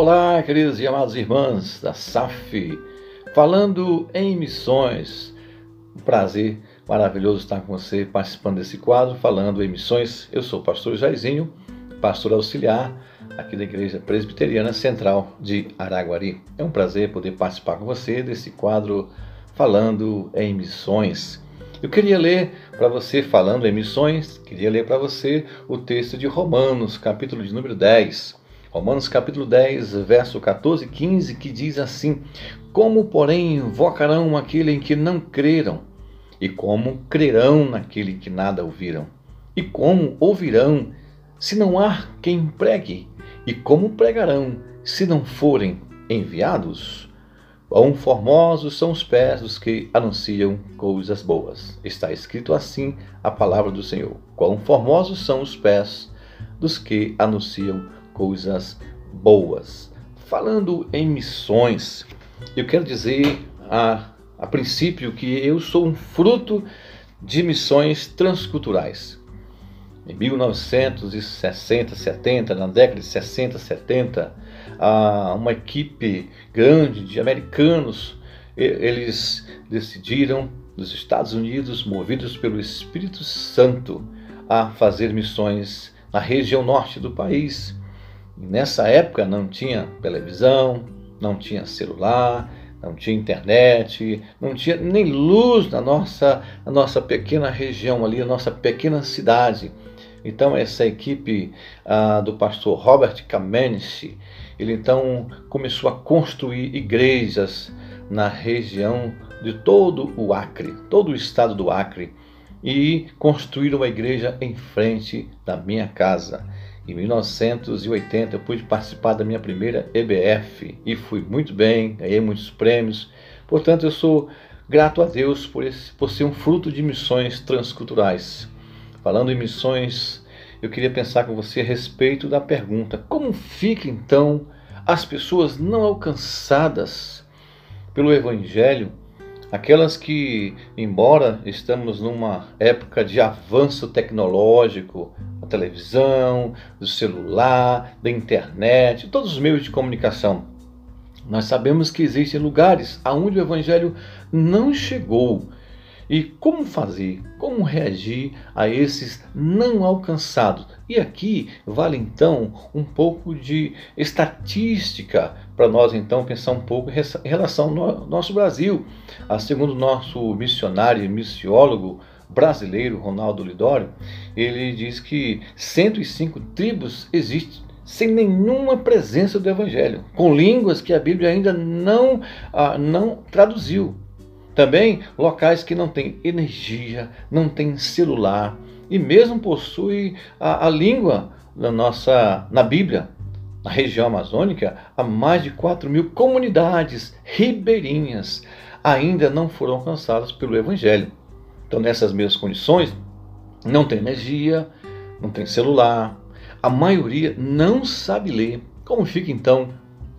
Olá, queridos e amados irmãos da SAF, falando em missões. Um prazer maravilhoso estar com você participando desse quadro, falando em missões. Eu sou o pastor Jairzinho, pastor auxiliar aqui da Igreja Presbiteriana Central de Araguari. É um prazer poder participar com você desse quadro falando em missões. Eu queria ler para você, falando em missões, queria ler para você o texto de Romanos, capítulo de número 10. Romanos capítulo 10, verso 14 e 15, que diz assim: Como, porém, invocarão aquele em que não creram? E como crerão naquele que nada ouviram? E como ouvirão se não há quem pregue? E como pregarão se não forem enviados? Quão formosos são os pés dos que anunciam coisas boas. Está escrito assim a palavra do Senhor. Quão formosos são os pés dos que anunciam coisas boas. Falando em missões, eu quero dizer a, a princípio que eu sou um fruto de missões transculturais. Em 1960, 70, na década de 60, 70, uma equipe grande de americanos, eles decidiram, nos Estados Unidos, movidos pelo Espírito Santo, a fazer missões na região norte do país. Nessa época não tinha televisão, não tinha celular, não tinha internet, não tinha nem luz na nossa, na nossa pequena região ali, na nossa pequena cidade. Então essa equipe ah, do pastor Robert Kamenich, ele então começou a construir igrejas na região de todo o Acre, todo o estado do Acre, e construir uma igreja em frente da minha casa. Em 1980 eu pude participar da minha primeira EBF e fui muito bem, ganhei muitos prêmios. Portanto, eu sou grato a Deus por, esse, por ser um fruto de missões transculturais. Falando em missões, eu queria pensar com você a respeito da pergunta: como fica então as pessoas não alcançadas pelo Evangelho? Aquelas que, embora estamos numa época de avanço tecnológico, a televisão, do celular, da internet, todos os meios de comunicação, nós sabemos que existem lugares aonde o Evangelho não chegou e como fazer, como reagir a esses não alcançados? E aqui vale então um pouco de estatística para nós então pensar um pouco em relação ao nosso Brasil. Ah, segundo nosso missionário e missiólogo brasileiro Ronaldo Lidório, ele diz que 105 tribos existem sem nenhuma presença do Evangelho, com línguas que a Bíblia ainda não, ah, não traduziu. Também locais que não têm energia, não têm celular e mesmo possui a, a língua na nossa na Bíblia. Na região amazônica, há mais de 4 mil comunidades ribeirinhas ainda não foram alcançadas pelo Evangelho. Então, nessas mesmas condições, não tem energia, não tem celular, a maioria não sabe ler. Como fica então?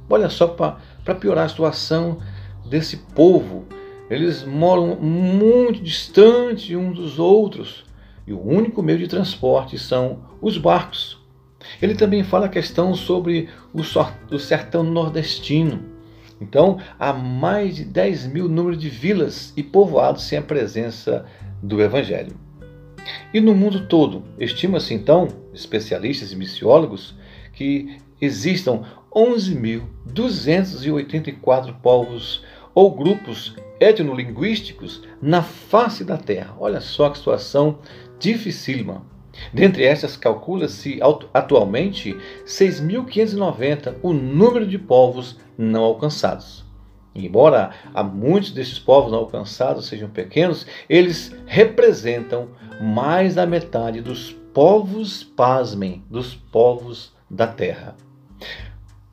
Olha só para piorar a situação desse povo eles moram muito distante uns dos outros e o único meio de transporte são os barcos. Ele também fala a questão sobre o sertão nordestino. Então, há mais de 10 mil números de vilas e povoados sem a presença do Evangelho. E no mundo todo, estima-se então, especialistas e missiólogos, que existam 11.284 povos ou grupos etnolinguísticos na face da Terra. Olha só que situação dificílima. Dentre estas, calcula-se atualmente 6.590 o número de povos não alcançados. Embora há muitos desses povos não alcançados sejam pequenos, eles representam mais da metade dos povos, pasmem, dos povos da terra.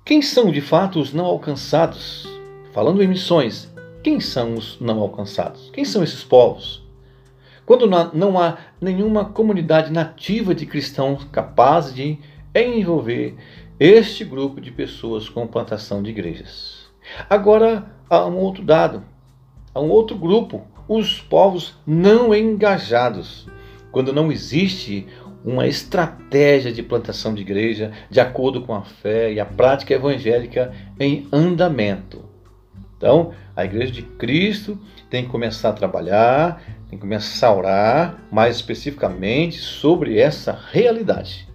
Quem são de fato os não alcançados? Falando em missões, quem são os não alcançados? Quem são esses povos? Quando não há nenhuma comunidade nativa de cristãos capaz de envolver este grupo de pessoas com plantação de igrejas. Agora há um outro dado, há um outro grupo, os povos não engajados. Quando não existe uma estratégia de plantação de igreja de acordo com a fé e a prática evangélica em andamento. Então, a igreja de Cristo tem que começar a trabalhar, tem que começar a orar mais especificamente sobre essa realidade.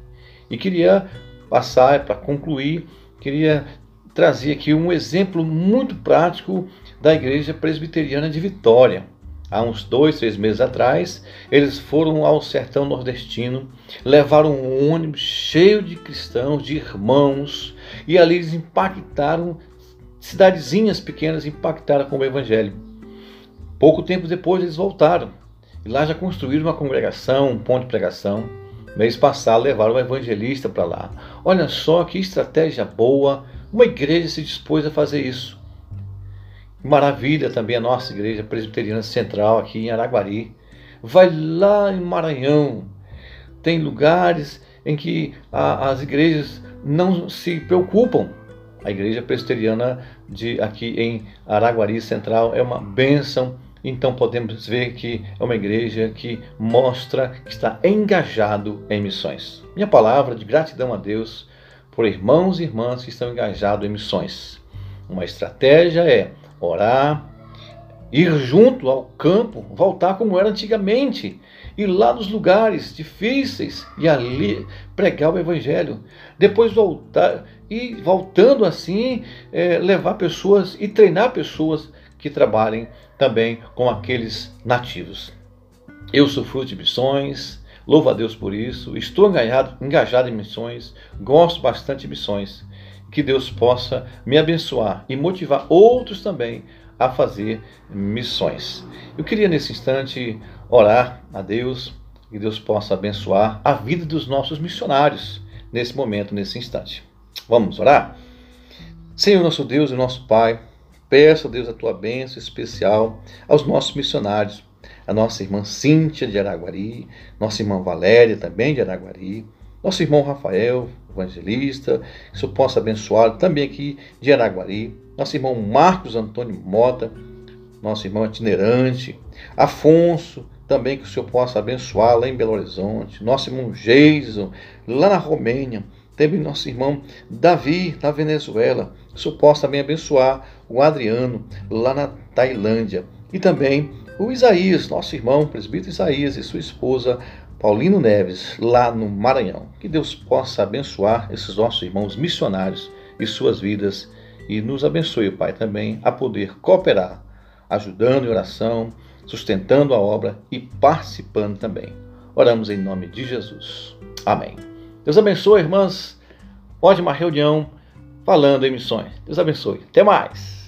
E queria passar para concluir, queria trazer aqui um exemplo muito prático da igreja presbiteriana de Vitória há uns dois, três meses atrás, eles foram ao sertão nordestino, levaram um ônibus cheio de cristãos, de irmãos, e ali eles impactaram, cidadezinhas pequenas impactaram com o evangelho. Pouco tempo depois eles voltaram, e lá já construíram uma congregação, um ponto de pregação. Mês passado levaram um evangelista para lá. Olha só que estratégia boa, uma igreja se dispôs a fazer isso. Maravilha também a nossa igreja presbiteriana central aqui em Araguari. Vai lá em Maranhão. Tem lugares em que a, as igrejas não se preocupam. A igreja presbiteriana de aqui em Araguari Central é uma bênção. Então podemos ver que é uma igreja que mostra que está engajado em missões. Minha palavra de gratidão a Deus por irmãos e irmãs que estão engajados em missões. Uma estratégia é orar, ir junto ao campo, voltar como era antigamente, ir lá nos lugares difíceis e ali pregar o evangelho. Depois voltar e voltando assim, é, levar pessoas e treinar pessoas que trabalhem também com aqueles nativos. Eu sou fruto de missões, louvo a Deus por isso, estou engajado, engajado em missões, gosto bastante de missões que Deus possa me abençoar e motivar outros também a fazer missões. Eu queria nesse instante orar a Deus que Deus possa abençoar a vida dos nossos missionários nesse momento, nesse instante. Vamos orar? Senhor nosso Deus e nosso Pai, peço a Deus a tua bênção especial aos nossos missionários, a nossa irmã Cíntia de Araguari, nossa irmã Valéria também de Araguari, nosso irmão Rafael, evangelista, que o possa abençoar também aqui de Araguari, nosso irmão Marcos Antônio Mota, nosso irmão itinerante, Afonso, também que o Senhor possa abençoar lá em Belo Horizonte, nosso irmão Jason, lá na Romênia, também nosso irmão Davi, na Venezuela, possa também abençoar o Adriano, lá na Tailândia, e também o Isaías, nosso irmão, presbítero Isaías e sua esposa Paulino Neves, lá no Maranhão. Que Deus possa abençoar esses nossos irmãos missionários e suas vidas e nos abençoe, Pai, também a poder cooperar, ajudando em oração, sustentando a obra e participando também. Oramos em nome de Jesus. Amém. Deus abençoe, irmãs. Ótima reunião falando em missões. Deus abençoe. Até mais.